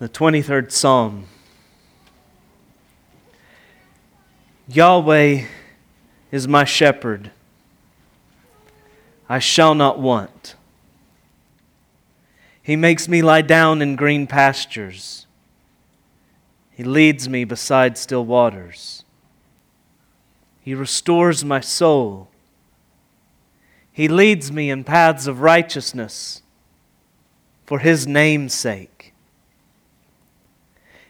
The 23rd Psalm. Yahweh is my shepherd. I shall not want. He makes me lie down in green pastures. He leads me beside still waters. He restores my soul. He leads me in paths of righteousness for his name's sake.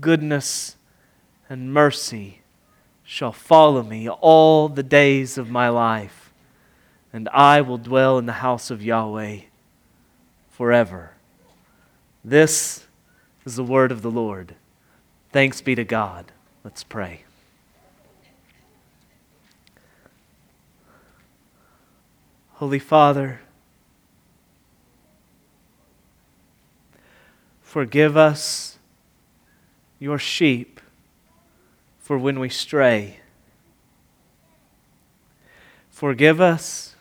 goodness and mercy shall follow me all the days of my life, and I will dwell in the house of Yahweh forever. This is the word of the Lord. Thanks be to God. Let's pray. Holy Father, forgive us, your sheep, for when we stray. Forgive us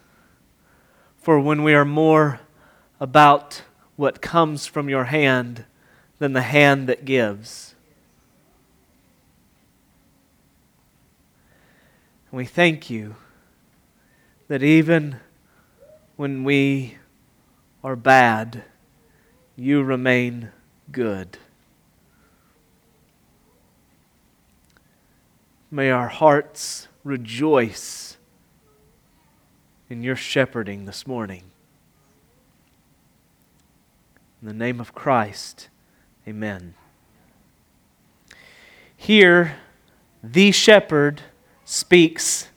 for when we are more about what comes from your hand than the hand that gives. And we thank you that even when we are bad, you remain good. May our hearts rejoice in your shepherding this morning. In the name of Christ, amen. Here, the shepherd speaks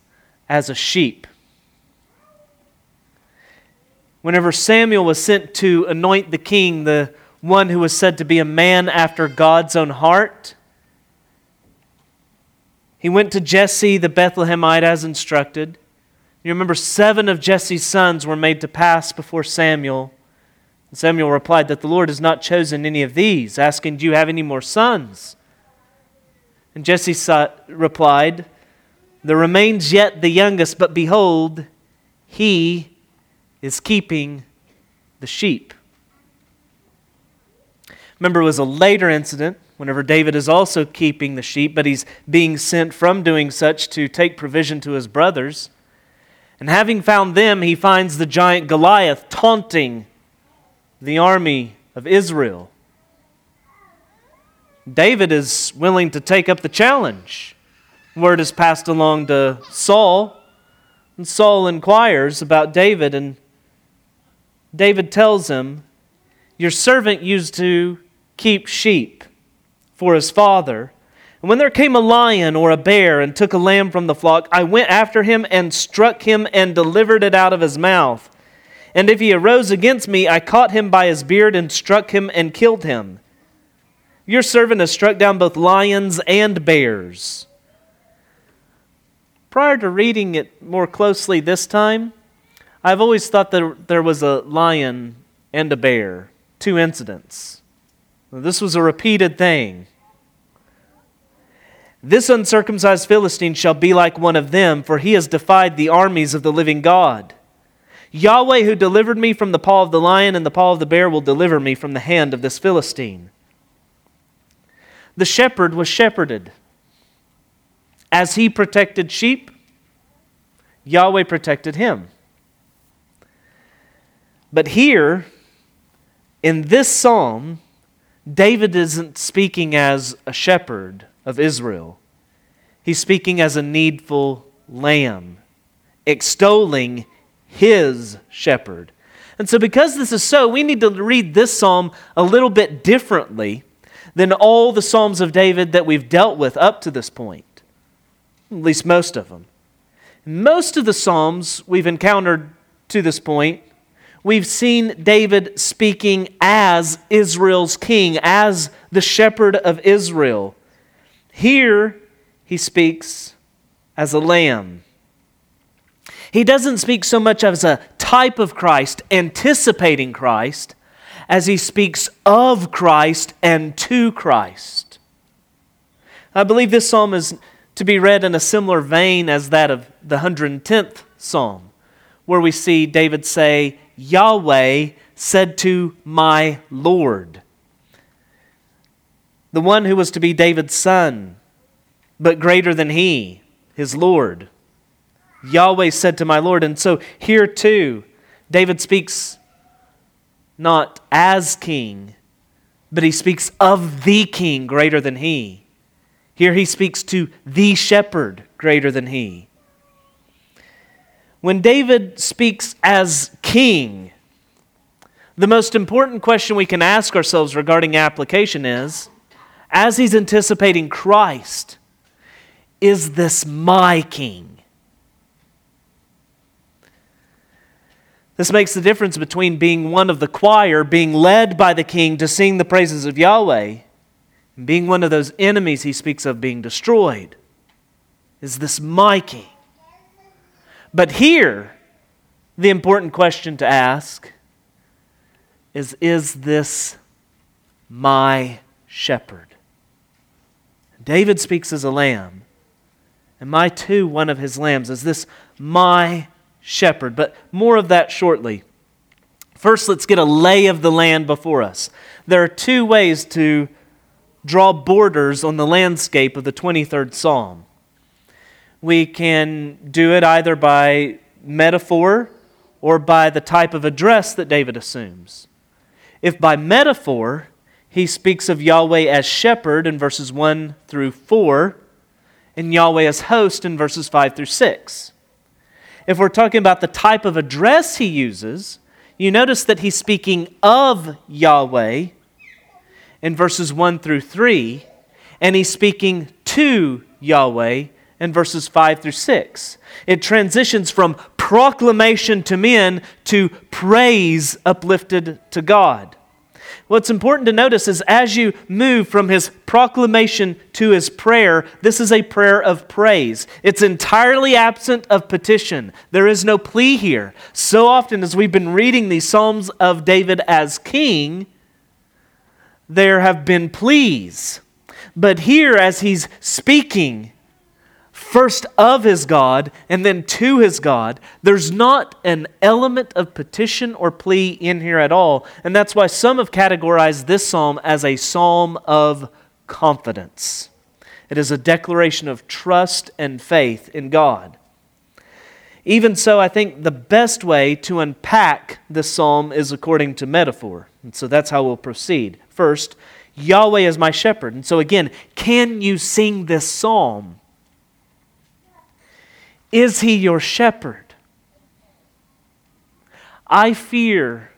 as a sheep. Whenever Samuel was sent to anoint the king, the one who was said to be a man after God's own heart, he went to Jesse the Bethlehemite as instructed. You remember, seven of Jesse's sons were made to pass before Samuel. And Samuel replied that the Lord has not chosen any of these, asking, Do you have any more sons? And Jesse replied, There remains yet the youngest, but behold, he is keeping the sheep. Remember, it was a later incident whenever David is also keeping the sheep, but he's being sent from doing such to take provision to his brothers. And having found them, he finds the giant Goliath taunting the army of Israel. David is willing to take up the challenge. Word is passed along to Saul, and Saul inquires about David, and David tells him, Your servant used to keep sheep for his father. And when there came a lion or a bear and took a lamb from the flock, I went after him and struck him and delivered it out of his mouth. And if he arose against me, I caught him by his beard and struck him and killed him. Your servant has struck down both lions and bears. Prior to reading it more closely this time, I've always thought that there was a lion and a bear, two incidents. This was a repeated thing. This uncircumcised Philistine shall be like one of them, for he has defied the armies of the living God. Yahweh, who delivered me from the paw of the lion and the paw of the bear, will deliver me from the hand of this Philistine. The shepherd was shepherded. As he protected sheep, Yahweh protected him. But here, in this psalm, David isn't speaking as a shepherd of Israel. He's speaking as a needful lamb, extolling his shepherd. And so, because this is so, we need to read this psalm a little bit differently than all the psalms of David that we've dealt with up to this point, at least most of them. Most of the psalms we've encountered to this point we've seen David speaking as Israel's king, as the shepherd of Israel. Here, he speaks as a lamb. He doesn't speak so much as a type of Christ, anticipating Christ, as he speaks of Christ and to Christ. I believe this psalm is to be read in a similar vein as that of the 110th psalm, where we see David say, Yahweh said to my Lord. The one who was to be David's son, but greater than he, his Lord. Yahweh said to my Lord. And so here too, David speaks not as king, but he speaks of the king greater than he. Here he speaks to the shepherd greater than he. When David speaks as king, the most important question we can ask ourselves regarding application is as he's anticipating Christ, is this my king? This makes the difference between being one of the choir, being led by the king to sing the praises of Yahweh, and being one of those enemies he speaks of being destroyed. Is this my king? But here, the important question to ask is Is this my shepherd? David speaks as a lamb. Am I too one of his lambs? Is this my shepherd. But more of that shortly. First, let's get a lay of the land before us. There are two ways to draw borders on the landscape of the 23rd Psalm. We can do it either by metaphor or by the type of address that David assumes. If by metaphor, he speaks of Yahweh as shepherd in verses 1 through 4, and Yahweh as host in verses 5 through 6 if we're talking about the type of address he uses, you notice that he's speaking of Yahweh in verses 1 through 3, and he's speaking to Yahweh in verses 5 through 6. It transitions from proclamation to men to praise uplifted to God. What's important to notice is as you move from his proclamation to his prayer, this is a prayer of praise. It's entirely absent of petition. There is no plea here. So often, as we've been reading these Psalms of David as king, there have been pleas. But here, as he's speaking, first of his God and then to his God. There's not an element of petition or plea in here at all. And that's why some have categorized this psalm as a psalm of confidence. It is a declaration of trust and faith in God. Even so, I think the best way to unpack this psalm is according to metaphor. And so that's how we'll proceed. First, Yahweh is my shepherd. And so, again, can you sing this psalm? Is he your shepherd? I fear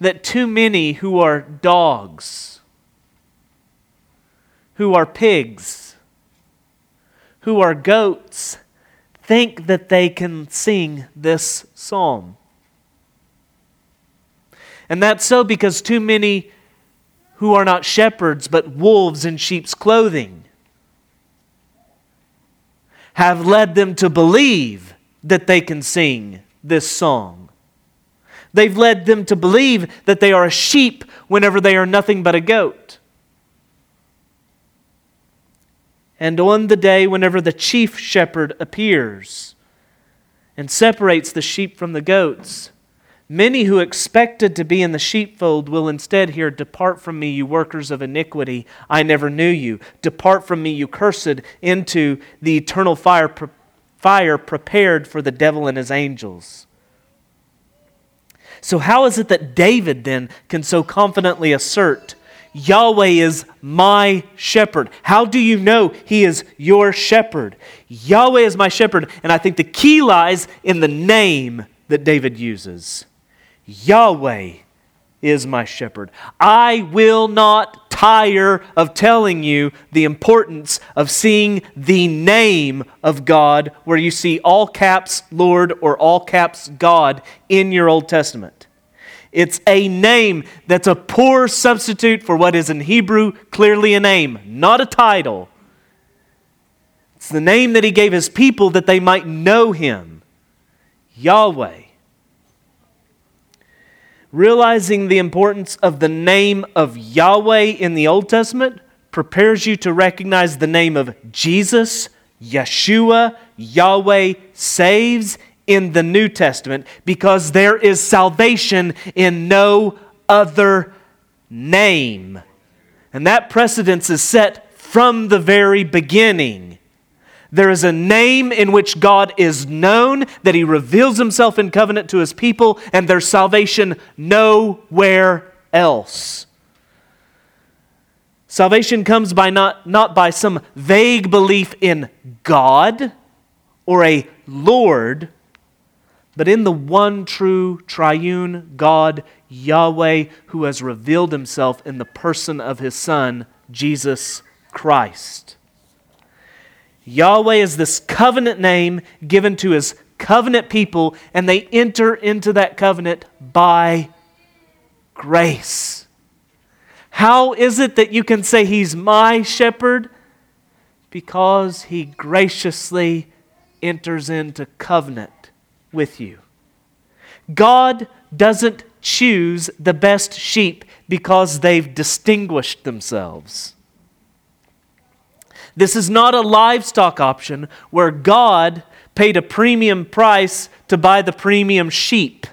that too many who are dogs, who are pigs, who are goats, think that they can sing this psalm. And that's so because too many who are not shepherds but wolves in sheep's clothing have led them to believe that they can sing this song. They've led them to believe that they are a sheep whenever they are nothing but a goat. And on the day whenever the chief shepherd appears and separates the sheep from the goats, Many who expected to be in the sheepfold will instead hear, Depart from me, you workers of iniquity. I never knew you. Depart from me, you cursed, into the eternal fire, fire prepared for the devil and his angels. So, how is it that David then can so confidently assert, Yahweh is my shepherd? How do you know he is your shepherd? Yahweh is my shepherd, and I think the key lies in the name that David uses. Yahweh is my shepherd. I will not tire of telling you the importance of seeing the name of God, where you see all caps Lord or all caps God in your Old Testament. It's a name that's a poor substitute for what is in Hebrew clearly a name, not a title. It's the name that he gave his people that they might know him Yahweh. Realizing the importance of the name of Yahweh in the Old Testament prepares you to recognize the name of Jesus, Yeshua, Yahweh saves in the New Testament because there is salvation in no other name. And that precedence is set from the very beginning. There is a name in which God is known, that He reveals Himself in covenant to His people, and there's salvation nowhere else. Salvation comes by not, not by some vague belief in God or a Lord, but in the one true triune God, Yahweh, who has revealed himself in the person of his Son, Jesus Christ. Yahweh is this covenant name given to his covenant people, and they enter into that covenant by grace. How is it that you can say he's my shepherd? Because he graciously enters into covenant with you. God doesn't choose the best sheep because they've distinguished themselves. This is not a livestock option where God paid a premium price to buy the premium sheep.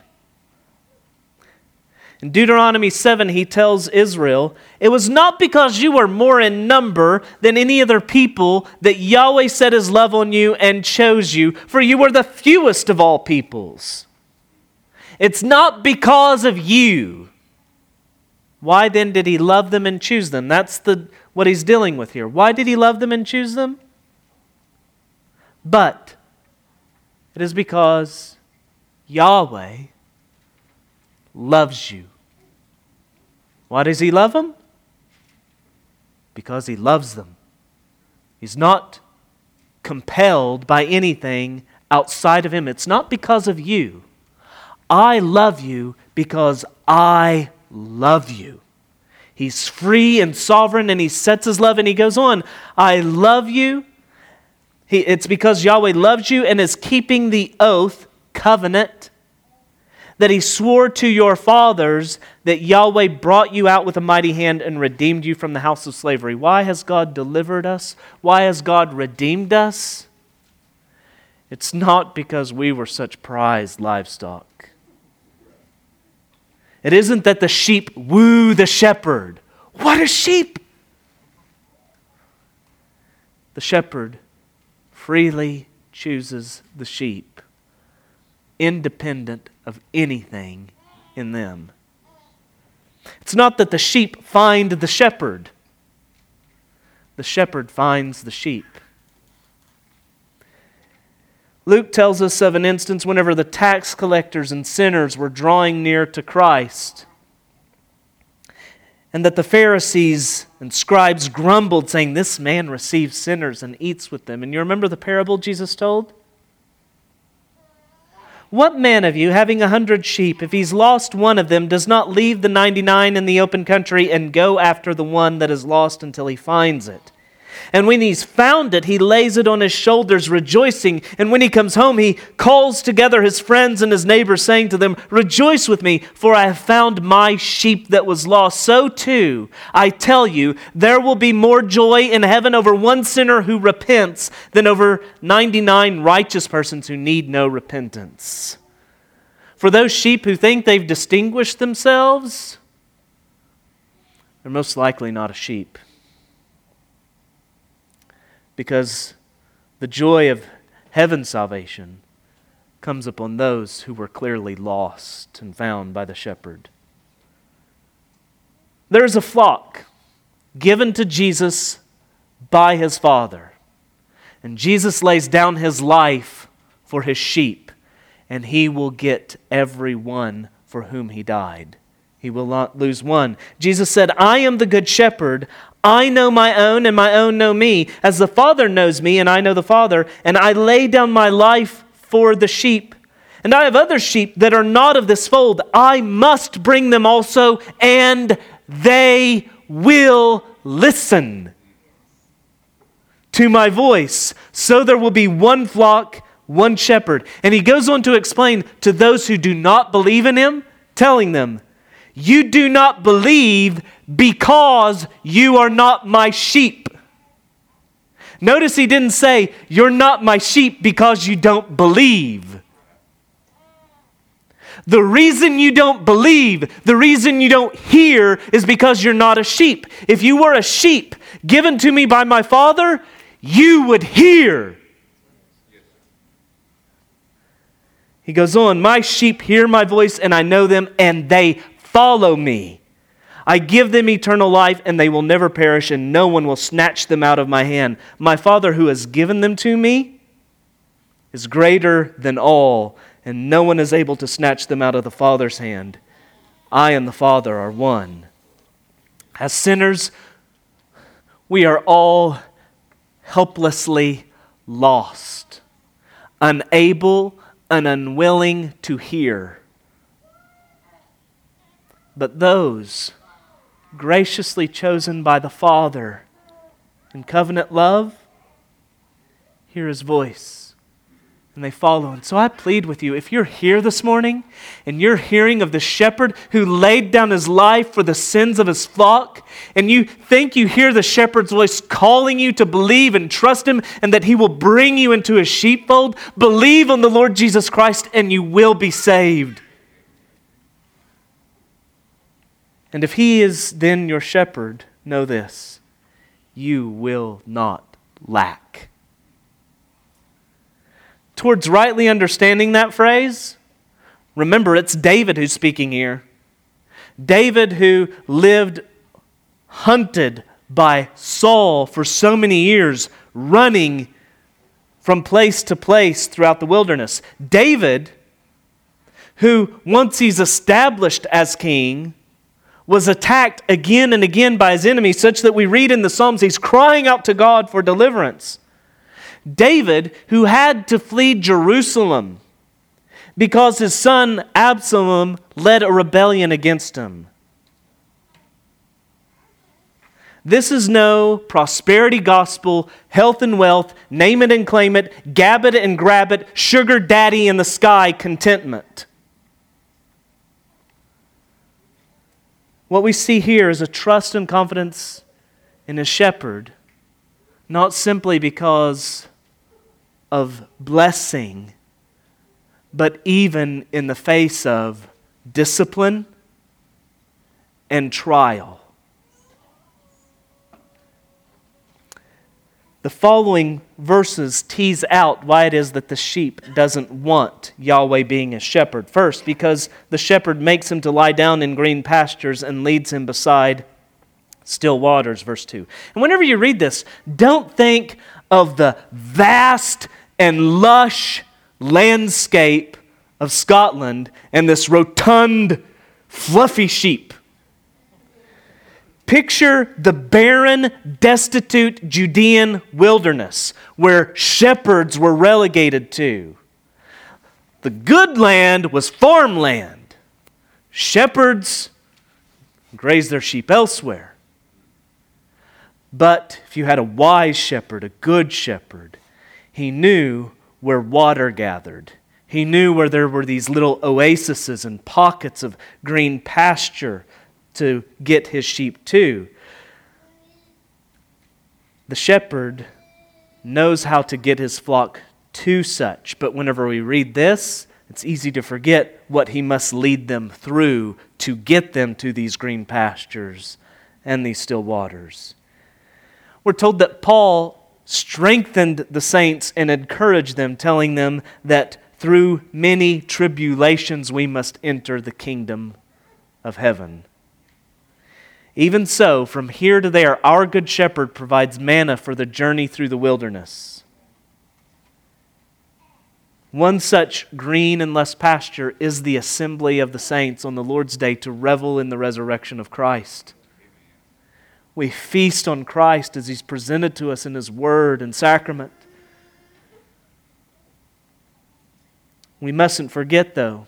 In Deuteronomy 7, he tells Israel, It was not because you were more in number than any other people that Yahweh set his love on you and chose you, for you were the fewest of all peoples. It's not because of you. Why then did he love them and choose them? That's the what he's dealing with here. Why did he love them and choose them? But it is because Yahweh loves you. Why does he love them? Because he loves them. He's not compelled by anything outside of him. It's not because of you. I love you because I love you. He's free and sovereign, and he sets his love, and he goes on, I love you. He, it's because Yahweh loves you and is keeping the oath, covenant, that he swore to your fathers that Yahweh brought you out with a mighty hand and redeemed you from the house of slavery. Why has God delivered us? Why has God redeemed us? It's not because we were such prized livestock. It isn't that the sheep woo the shepherd. What a sheep! The shepherd freely chooses the sheep, independent of anything in them. It's not that the sheep find the shepherd, the shepherd finds the sheep. Luke tells us of an instance whenever the tax collectors and sinners were drawing near to Christ. And that the Pharisees and scribes grumbled, saying, This man receives sinners and eats with them. And you remember the parable Jesus told? What man of you, having a hundred sheep, if he's lost one of them, does not leave the ninety nine in the open country and go after the one that is lost until he finds it? And when he's found it, he lays it on his shoulders, rejoicing. And when he comes home, he calls together his friends and his neighbors, saying to them, Rejoice with me, for I have found my sheep that was lost. So too, I tell you, there will be more joy in heaven over one sinner who repents than over 99 righteous persons who need no repentance. For those sheep who think they've distinguished themselves, they're most likely not a sheep because the joy of heaven's salvation comes upon those who were clearly lost and found by the shepherd. There is a flock given to Jesus by his Father, and Jesus lays down his life for his sheep, and he will get every one for whom he died. he will not lose one. Jesus said, I am the good shepherd. I know my own, and my own know me, as the Father knows me, and I know the Father, and I lay down my life for the sheep. And I have other sheep that are not of this fold. I must bring them also, and they will listen to my voice. So there will be one flock, one shepherd. And he goes on to explain to those who do not believe in him, telling them, You do not believe because you are not my sheep. Notice he didn't say, You're not my sheep because you don't believe. The reason you don't believe, the reason you don't hear, is because you're not a sheep. If you were a sheep given to me by my Father, you would hear. He goes on, My sheep hear my voice, and I know them, and they follow me. I give them eternal life, and they will never perish, and no one will snatch them out of my hand. My Father, who has given them to me, is greater than all, and no one is able to snatch them out of the Father's hand. I and the Father are one. As sinners, we are all helplessly lost, unable and unwilling to hear. But those graciously chosen by the Father in covenant love hear his voice and they follow. And so I plead with you if you're here this morning and you're hearing of the shepherd who laid down his life for the sins of his flock, and you think you hear the shepherd's voice calling you to believe and trust him and that he will bring you into his sheepfold, believe on the Lord Jesus Christ and you will be saved. And if he is then your shepherd, know this you will not lack towards rightly understanding that phrase, remember it's David who's speaking here. David, who lived hunted by Saul for so many years, running from place to place throughout the wilderness. David, who once he's established as king, was attacked again and again by his enemies, such that we read in the Psalms he's crying out to God for deliverance. David, who had to flee Jerusalem because his son Absalom led a rebellion against him. This is no prosperity gospel, health and wealth, name it and claim it, gab it and grab it, sugar daddy in the sky contentment. What we see here is a trust and confidence in a shepherd, not simply because of blessing, but even in the face of discipline and trial. The following verses tease out why it is that the sheep doesn't want Yahweh being a shepherd. First, because the shepherd makes him to lie down in green pastures and leads him beside still waters, verse 2. And whenever you read this, don't think of the vast and lush landscape of Scotland and this rotund, fluffy sheep. Picture the barren, destitute Judean wilderness where shepherds were relegated to. The good land was farmland. Shepherds grazed their sheep elsewhere. But if you had a wise shepherd, a good shepherd, he knew where water gathered. He knew where there were these little oases and pockets of green pasture to get his sheep to. The shepherd knows how to get his flock to such, but whenever we read this, it's easy to forget what he must lead them through to get them to these green pastures and these still waters. We're told that Paul strengthened the saints and encouraged them, telling them that through many tribulations we must enter the kingdom of heaven. Even so, from here to there, our Good Shepherd provides manna for the journey through the wilderness. One such green and less pasture is the assembly of the saints on the Lord's day to revel in the resurrection of Christ. We feast on Christ as He's presented to us in His Word and sacrament. We mustn't forget, though,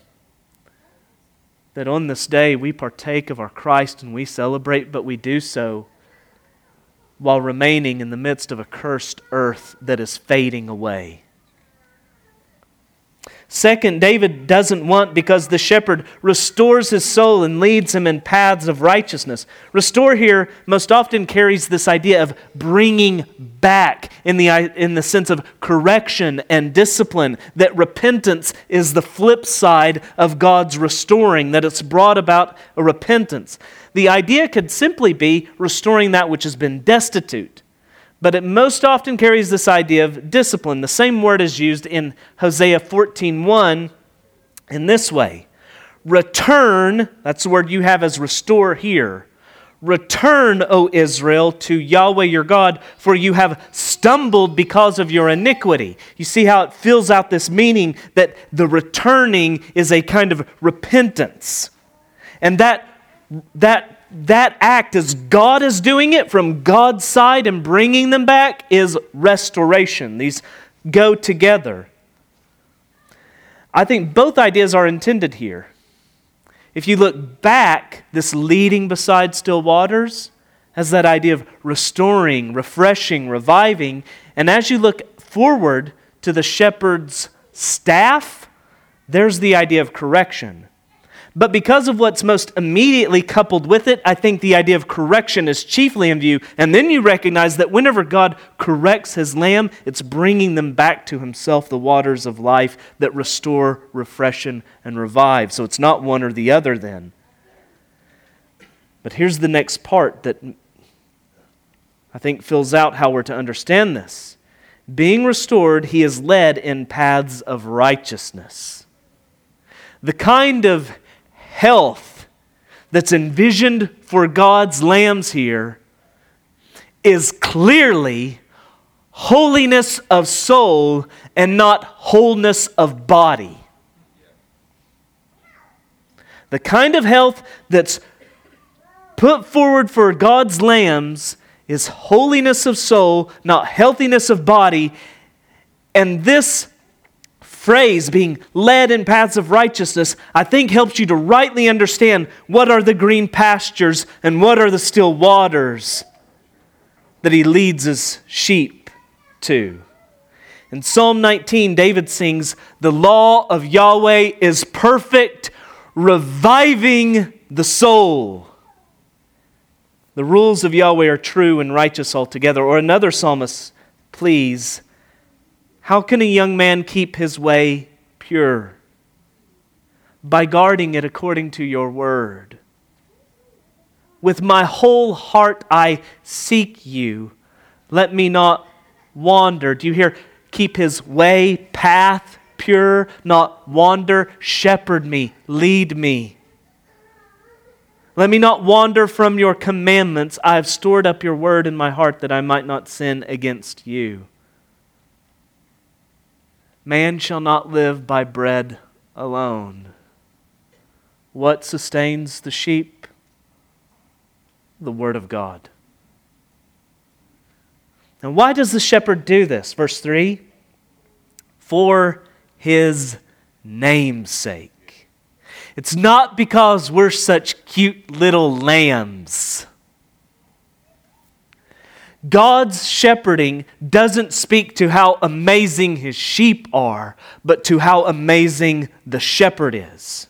that on this day we partake of our Christ and we celebrate, but we do so while remaining in the midst of a cursed earth that is fading away. Second, David doesn't want because the shepherd restores his soul and leads him in paths of righteousness. Restore here most often carries this idea of bringing back in the, in the sense of correction and discipline, that repentance is the flip side of God's restoring, that it's brought about a repentance. The idea could simply be restoring that which has been destitute but it most often carries this idea of discipline. The same word is used in Hosea 14:1 in this way. Return, that's the word you have as restore here. Return, O Israel, to Yahweh your God, for you have stumbled because of your iniquity. You see how it fills out this meaning that the returning is a kind of repentance. And that, that that act, as God is doing it from God's side and bringing them back, is restoration. These go together. I think both ideas are intended here. If you look back, this leading beside still waters has that idea of restoring, refreshing, reviving. And as you look forward to the shepherd's staff, there's the idea of correction. But because of what's most immediately coupled with it, I think the idea of correction is chiefly in view. And then you recognize that whenever God corrects his lamb, it's bringing them back to himself, the waters of life that restore, refreshen, and revive. So it's not one or the other then. But here's the next part that I think fills out how we're to understand this. Being restored, he is led in paths of righteousness. The kind of health that's envisioned for God's lambs here is clearly holiness of soul and not wholeness of body. The kind of health that's put forward for God's lambs is holiness of soul, not healthiness of body. And this phrase, being led in paths of righteousness, I think helps you to rightly understand what are the green pastures and what are the still waters that he leads his sheep to. In Psalm 19, David sings, The law of Yahweh is perfect, reviving the soul. The rules of Yahweh are true and righteous altogether. Or another psalmist, please how can a young man keep his way pure? By guarding it according to your word. With my whole heart I seek you. Let me not wander. Do you hear? Keep his way, path pure, not wander. Shepherd me, lead me. Let me not wander from your commandments. I have stored up your word in my heart that I might not sin against you. Man shall not live by bread alone. What sustains the sheep? The Word of God. And why does the shepherd do this? Verse 3 For his name's sake. It's not because we're such cute little lambs. God's shepherding doesn't speak to how amazing his sheep are, but to how amazing the shepherd is.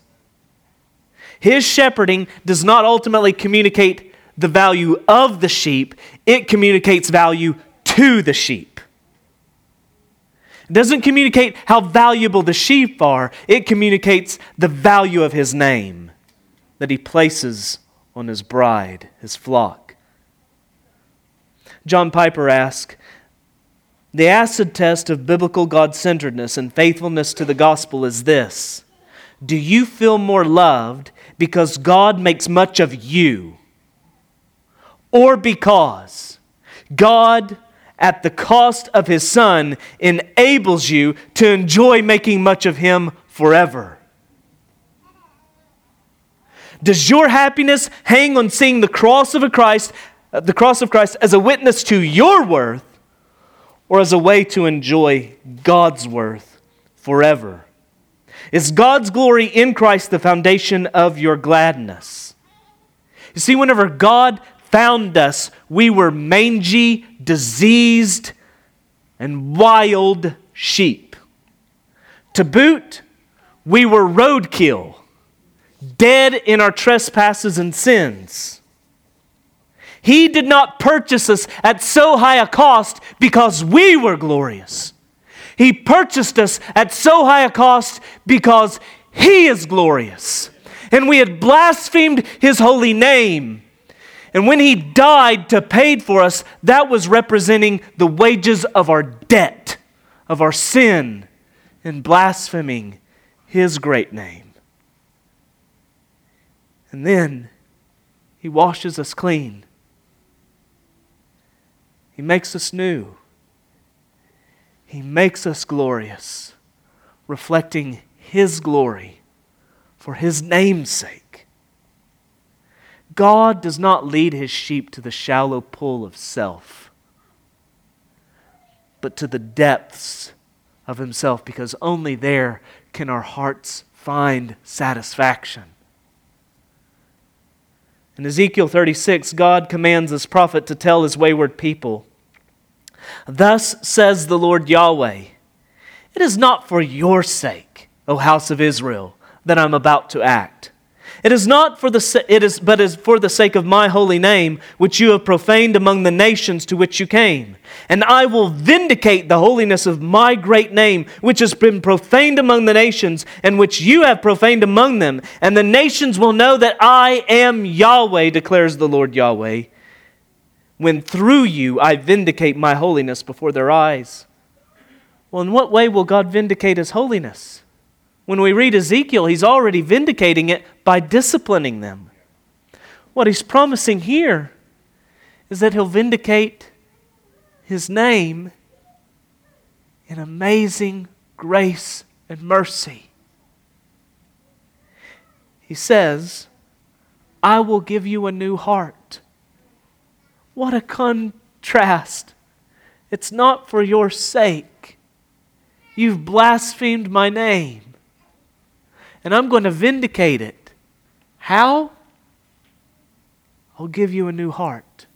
His shepherding does not ultimately communicate the value of the sheep, it communicates value to the sheep. It doesn't communicate how valuable the sheep are, it communicates the value of his name that he places on his bride, his flock. John Piper asks The acid test of biblical God centeredness and faithfulness to the gospel is this Do you feel more loved because God makes much of you? Or because God, at the cost of his son enables you to enjoy making much of him forever. Does your happiness hang on seeing the cross of a Christ, Uh, the cross of Christ as a witness to your worth or as a way to enjoy God's worth forever? Is God's glory in Christ the foundation of your gladness? You see, whenever God found us, we were mangy, diseased, and wild sheep. To boot, we were roadkill, dead in our trespasses and sins. He did not purchase us at so high a cost because we were glorious. He purchased us at so high a cost because He is glorious. And we had blasphemed His holy name. And when He died to pay for us, that was representing the wages of our debt, of our sin, in blaspheming His great name. And then He washes us clean. He makes us new. He makes us glorious, reflecting His glory for His name's sake. God does not lead His sheep to the shallow pool of self, but to the depths of Himself, because only there can our hearts find satisfaction. In Ezekiel 36, God commands his prophet to tell his wayward people Thus says the Lord Yahweh It is not for your sake, O house of Israel, that I'm about to act. It is not for the it is but is for the sake of my holy name which you have profaned among the nations to which you came. And I will vindicate the holiness of my great name which has been profaned among the nations and which you have profaned among them. And the nations will know that I am Yahweh declares the Lord Yahweh when through you I vindicate my holiness before their eyes. Well, in what way will God vindicate his holiness? When we read Ezekiel, he's already vindicating it by disciplining them. What he's promising here is that he'll vindicate his name in amazing grace and mercy. He says, I will give you a new heart what a contrast. It's not for your sake. You've blasphemed my name. And I'm going to vindicate it. How? I'll give you a new heart.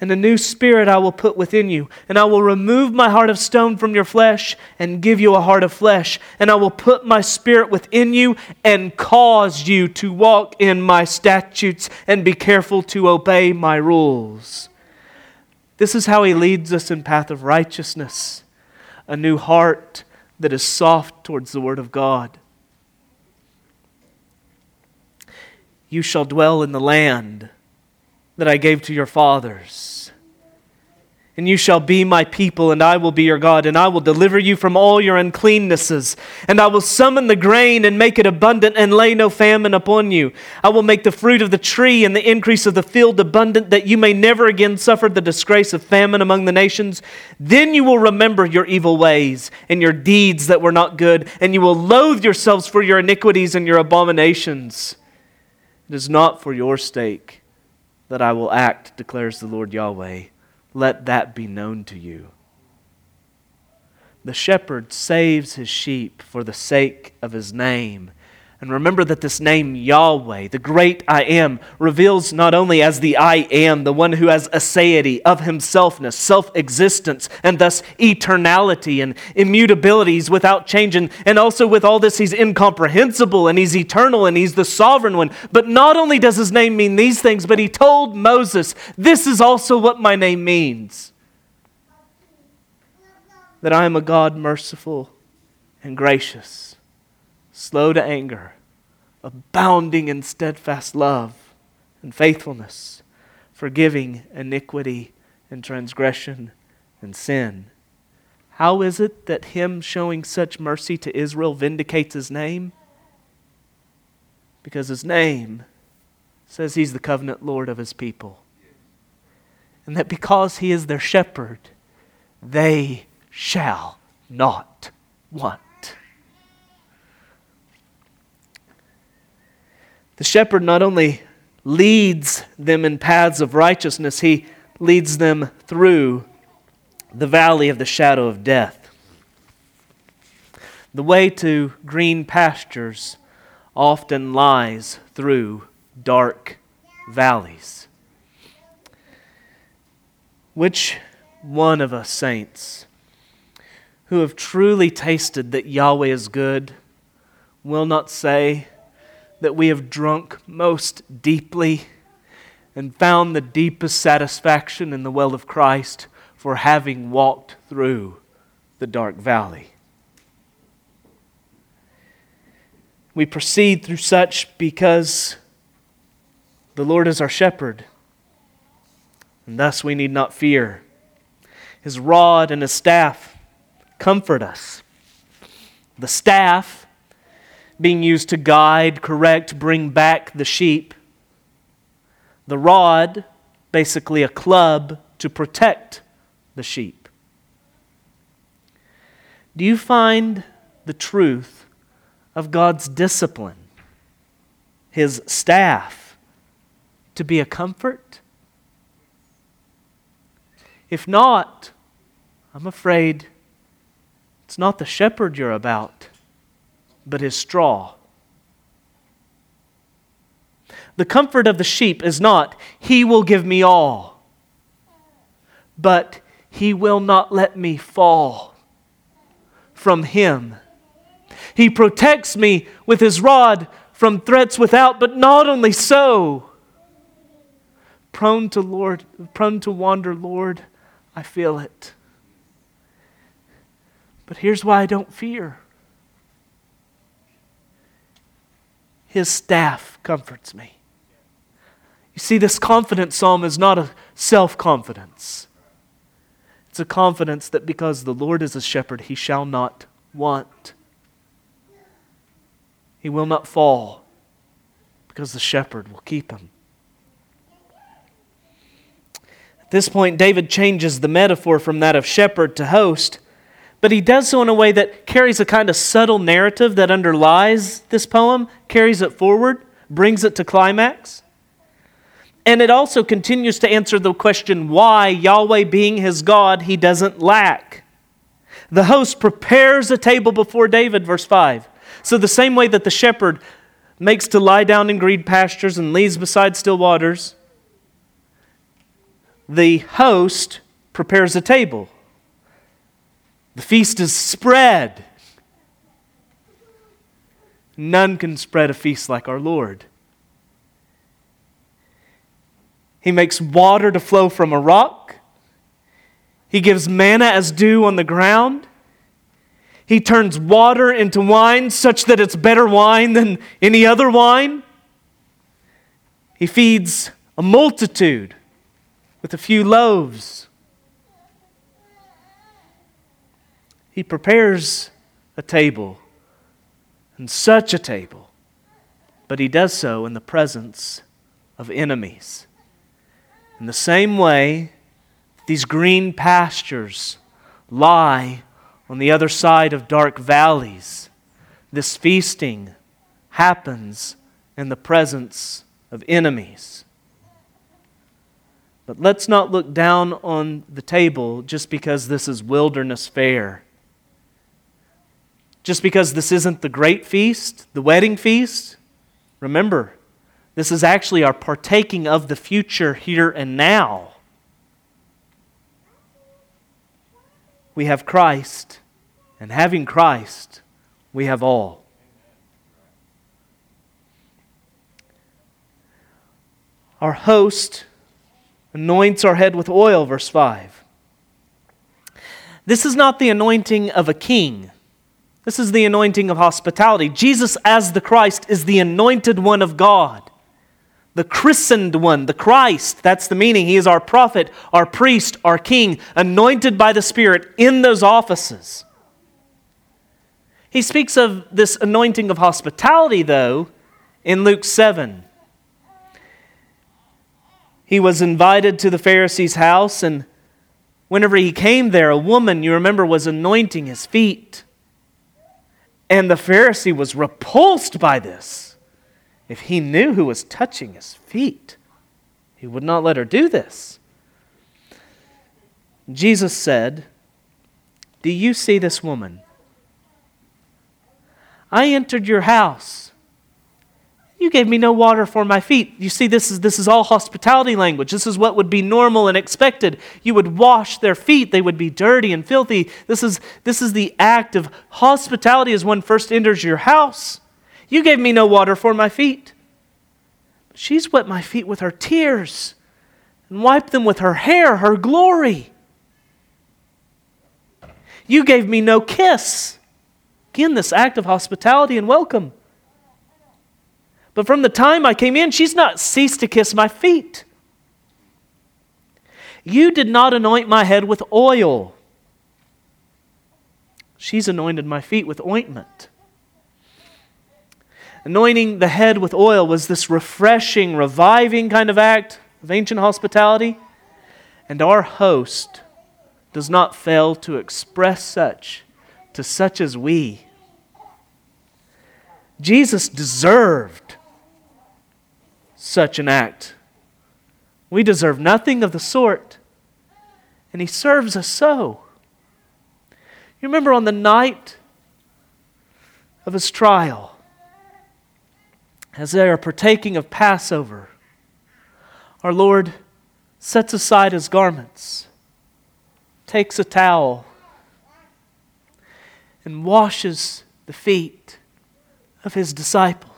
And a new spirit I will put within you. And I will remove my heart of stone from your flesh and give you a heart of flesh. And I will put my spirit within you and cause you to walk in my statutes and be careful to obey my rules. This is how he leads us in path of righteousness, a new heart that is soft towards the word of God. You shall dwell in the land that I gave to your fathers. And you shall be my people, and I will be your God, and I will deliver you from all your uncleannesses. And I will summon the grain and make it abundant, and lay no famine upon you. I will make the fruit of the tree and the increase of the field abundant, that you may never again suffer the disgrace of famine among the nations. Then you will remember your evil ways and your deeds that were not good, and you will loathe yourselves for your iniquities and your abominations. It is not for your sake that I will act, declares the Lord Yahweh. Let that be known to you. The shepherd saves his sheep for the sake of his name and remember that this name, Yahweh, the great I am, reveals not only as the I am, the one who has aseity of himselfness, self existence, and thus eternality and immutabilities without change. And, and also with all this, he's incomprehensible and he's eternal and he's the sovereign one. But not only does his name mean these things, but he told Moses, This is also what my name means that I am a God merciful and gracious slow to anger, abounding in steadfast love and faithfulness, forgiving iniquity and transgression and sin. How is it that him showing such mercy to Israel vindicates his name? Because his name says he's the covenant Lord of his people. and that because he is their shepherd, they shall not want. The shepherd not only leads them in paths of righteousness, he leads them through the valley of the shadow of death. The way to green pastures often lies through dark valleys. Which one of us, saints, who have truly tasted that Yahweh is good, will not say that we have drunk most deeply and found the deepest satisfaction in the well of Christ for having walked through the dark valley? We proceed through such because the Lord is our shepherd, and thus we need not fear. His rod and his staff comfort us. The staff being used to guide, correct, bring back the sheep. The rod, basically a club to protect the sheep. Do you find the truth of God's discipline, his staff, to be a comfort? If not, I'm afraid it's not the shepherd you're about, but his straw. The comfort of the sheep is not, He will give me all, but He will not let me fall from Him he protects me with his rod from threats without, but not only so. Prone to Lord, prone to wander, Lord, I feel it. But here's why I don't fear. His staff comforts me. You see, this confident psalm is not a self confidence. It's a confidence that because the Lord is a shepherd, he shall not want. He will not fall because the shepherd will keep him. At this point, David changes the metaphor from that of shepherd to host, but he does so in a way that carries a kind of subtle narrative that underlies this poem, carries it forward, brings it to climax. And it also continues to answer the question why, Yahweh being his God, he doesn't lack. The host prepares a table before David, verse 5. So, the same way that the shepherd makes to lie down in green pastures and leads beside still waters, the host prepares a table. The feast is spread. None can spread a feast like our Lord. He makes water to flow from a rock. He gives manna as dew on the ground. He turns water into wine such that it's better wine than any other wine. He feeds a multitude with a few loaves. He prepares a table, and such a table, but he does so in the presence of enemies. In the same way, these green pastures lie on the other side of dark valleys, this feasting happens in the presence of enemies. But let's not look down on the table just because this is wilderness fare. Just because this isn't the great feast, the wedding feast. Remember, this is actually our partaking of the future here and now. We have Christ and having Christ, we have all. Our host anoints our head with oil, verse 5. This is not the anointing of a king. This is the anointing of hospitality. Jesus, as the Christ, is the anointed one of God, the christened one, the Christ. That's the meaning. He is our prophet, our priest, our king, anointed by the Spirit in those offices. He speaks of this anointing of hospitality, though, in Luke 7. he was invited to the Pharisee's house, and whenever he came there, a woman, you remember, was anointing his feet. And the Pharisee was repulsed by this. If he knew who was touching his feet, he would not let her do this. Jesus said, Do you see this woman? I entered your house you gave me no water for my feet. You see, this is, this is all hospitality language. This is what would be normal and expected. You would wash their feet, they would be dirty and filthy. This is, this is the act of hospitality as one first enters your house. You gave me no water for my feet. She's wet my feet with her tears and wiped them with her hair, her glory. You gave me no kiss. Again, this act of hospitality and welcome. But from the time I came in, she's not ceased to kiss my feet. You did not anoint my head with oil. She's anointed my feet with ointment. Anointing the head with oil was this refreshing, reviving kind of act of ancient hospitality. And our host does not fail to express such to such as we. Jesus deserved such an act. We deserve nothing of the sort, and He serves us so. You remember on the night of His trial, as they are partaking of Passover, our Lord sets aside His garments, takes a towel, and washes the feet of His disciples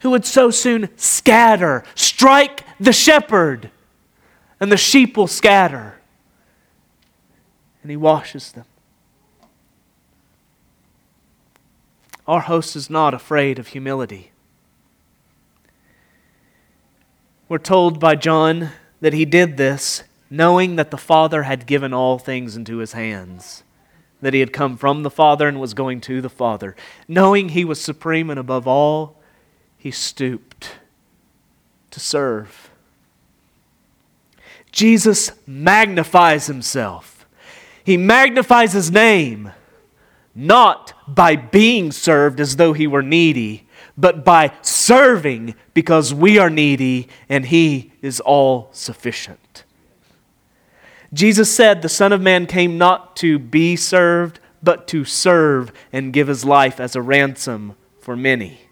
who would so soon scatter, strike the shepherd, and the sheep will scatter. And he washes them. Our host is not afraid of humility. We're told by John that he did this knowing that the Father had given all things into his hands, that he had come from the Father and was going to the Father, knowing he was supreme and above all he stooped to serve. Jesus magnifies himself. He magnifies his name not by being served as though he were needy, but by serving because we are needy and he is all sufficient. Jesus said, The Son of Man came not to be served, but to serve and give his life as a ransom for many.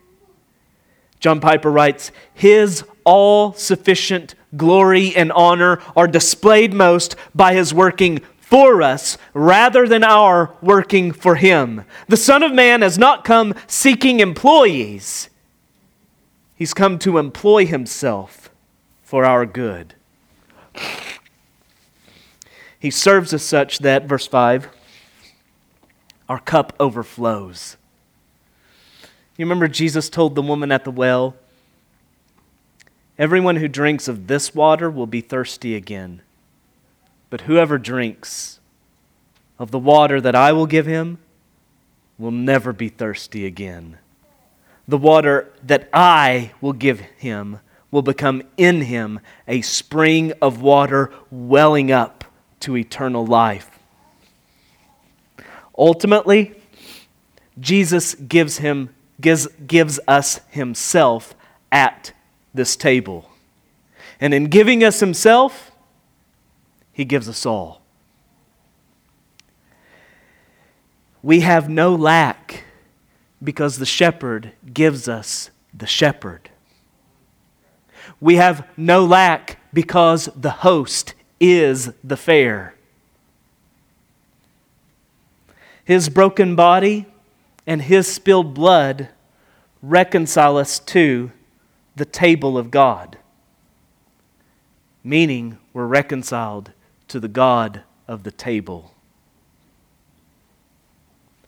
John Piper writes, His all sufficient glory and honor are displayed most by His working for us rather than our working for Him. The Son of Man has not come seeking employees, He's come to employ Himself for our good. He serves us such that, verse 5, our cup overflows. You remember Jesus told the woman at the well, Everyone who drinks of this water will be thirsty again. But whoever drinks of the water that I will give him will never be thirsty again. The water that I will give him will become in him a spring of water welling up to eternal life. Ultimately, Jesus gives him gives, gives us himself at this table. And in giving us himself, he gives us all. We have no lack because the shepherd gives us the shepherd. We have no lack because the host is the fare. His broken body and his spilled blood reconcile us to the table of God. Meaning, we're reconciled to the God of the table.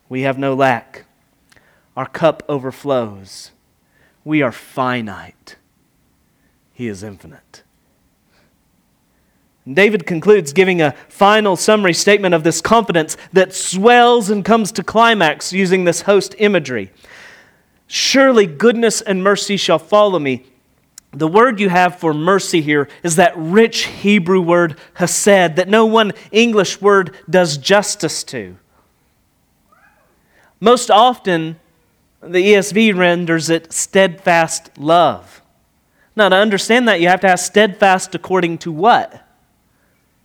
We have no lack. Our cup overflows. We are finite. He is infinite. David concludes giving a final summary statement of this confidence that swells and comes to climax using this host imagery. Surely goodness and mercy shall follow me the word you have for mercy here is that rich Hebrew word hesed that no one English word does justice to. Most often, the ESV renders it steadfast love. Now, to understand that, you have to ask steadfast according to what?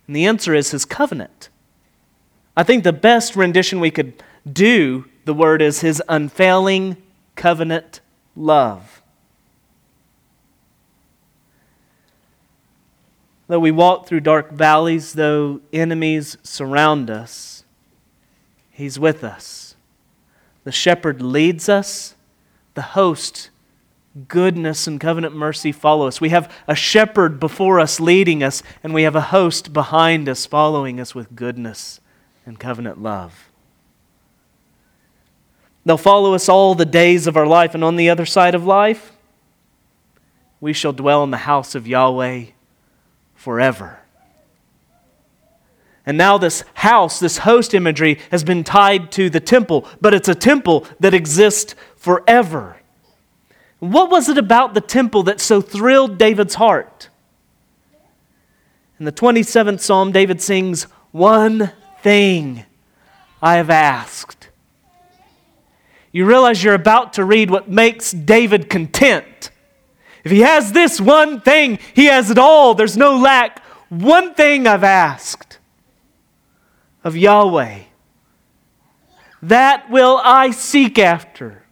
And the answer is his covenant. I think the best rendition we could do the word is his unfailing covenant love. Though we walk through dark valleys, though enemies surround us, he's with us. The shepherd leads us, the host goodness and covenant mercy follow us. We have a shepherd before us leading us, and we have a host behind us following us with goodness and covenant love. They'll follow us all the days of our life, and on the other side of life, we shall dwell in the house of Yahweh forever. And now, this house, this host imagery, has been tied to the temple, but it's a temple that exists forever. What was it about the temple that so thrilled David's heart? In the 27th Psalm, David sings, One thing I have asked. You realize you're about to read what makes David content. If he has this one thing, he has it all. There's no lack. One thing I've asked of Yahweh. That will I seek after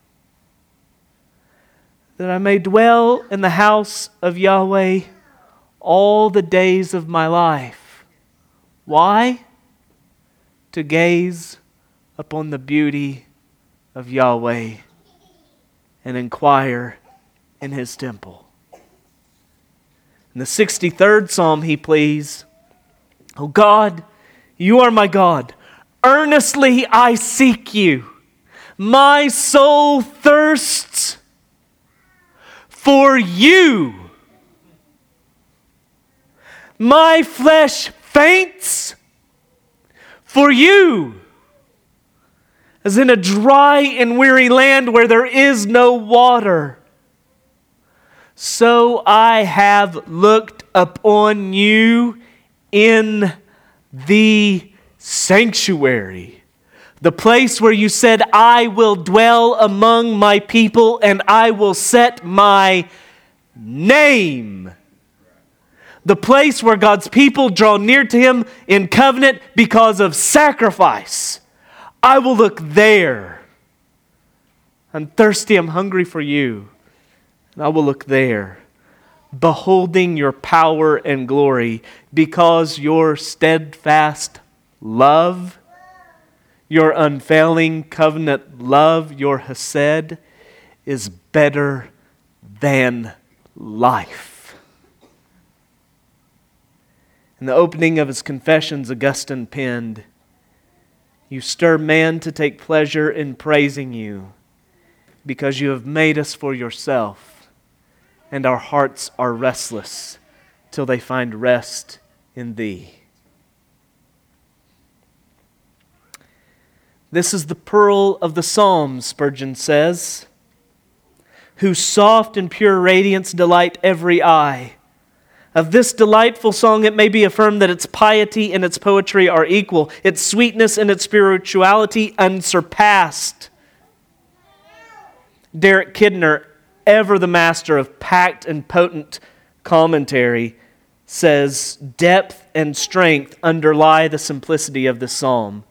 that I may dwell in the house of Yahweh all the days of my life. Why? To gaze upon the beauty of Yahweh and inquire in his temple. In the 63rd Psalm, he pleads, O God, you are my God. Earnestly I seek you. My soul thirsts for you. My flesh faints for you. As in a dry and weary land where there is no water. So I have looked upon you in the sanctuary the place where you said, I will dwell among my people and I will set my name. The place where God's people draw near to Him in covenant because of sacrifice. I will look there. I'm thirsty, I'm hungry for you. And I will look there, beholding your power and glory, because your steadfast love your unfailing covenant love, your Hesed, is better than life. In the opening of his confessions, Augustine penned, You stir man to take pleasure in praising you because you have made us for yourself, and our hearts are restless till they find rest in thee. This is the pearl of the Psalms, Spurgeon says, whose soft and pure radiance delight every eye. Of this delightful song, it may be affirmed that its piety and its poetry are equal, its sweetness and its spirituality unsurpassed. Derek Kidner, ever the master of packed and potent commentary, says depth and strength underlie the simplicity of the psalm.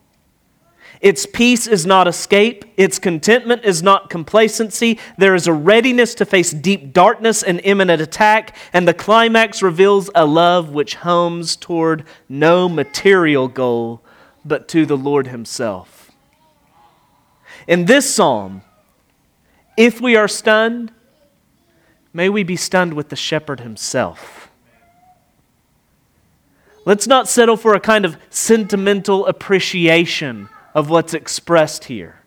Its peace is not escape. Its contentment is not complacency. There is a readiness to face deep darkness and imminent attack, and the climax reveals a love which homes toward no material goal, but to the Lord Himself. In this psalm, if we are stunned, may we be stunned with the shepherd himself. Let's not settle for a kind of sentimental appreciation of what's expressed here.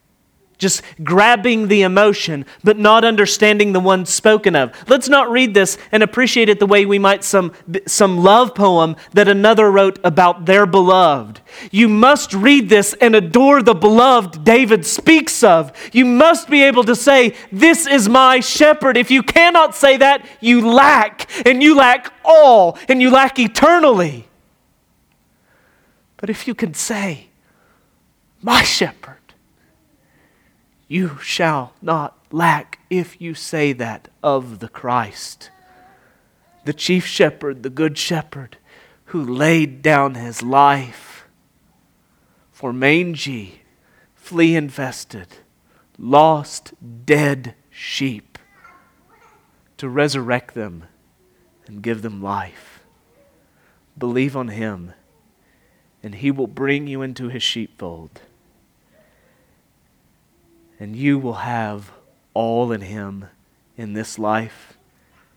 just grabbing the emotion, but not understanding the one spoken of. Let's not read this and appreciate it the way we might some, some love poem that another wrote about their beloved. You must read this and adore the beloved David speaks of. You must be able to say, This is my shepherd. If you cannot say that, you lack, and you lack all, and you lack eternally. But if you can say, My shepherd, you shall not lack if you say that of the Christ, the chief shepherd, the good shepherd, who laid down his life for mangy, flea infested, lost, dead sheep to resurrect them and give them life. Believe on him, and he will bring you into his sheepfold and you will have all in Him in this life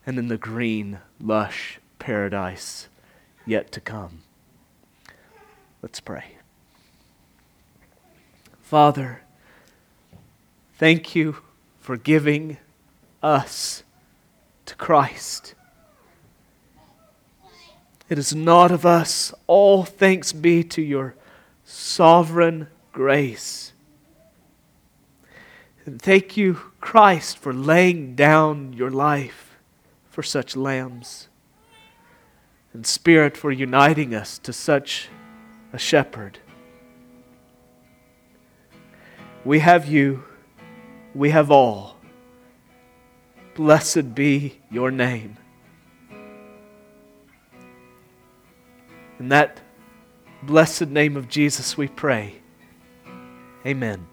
and in the green, lush paradise yet to come. Let's pray. Father, thank you for giving us to Christ. It is not of us. All thanks be to your sovereign grace. And thank you, Christ, for laying down your life for such lambs. And Spirit, for uniting us to such a shepherd. We have you, we have all. Blessed be your name. In that blessed name of Jesus we pray. Amen.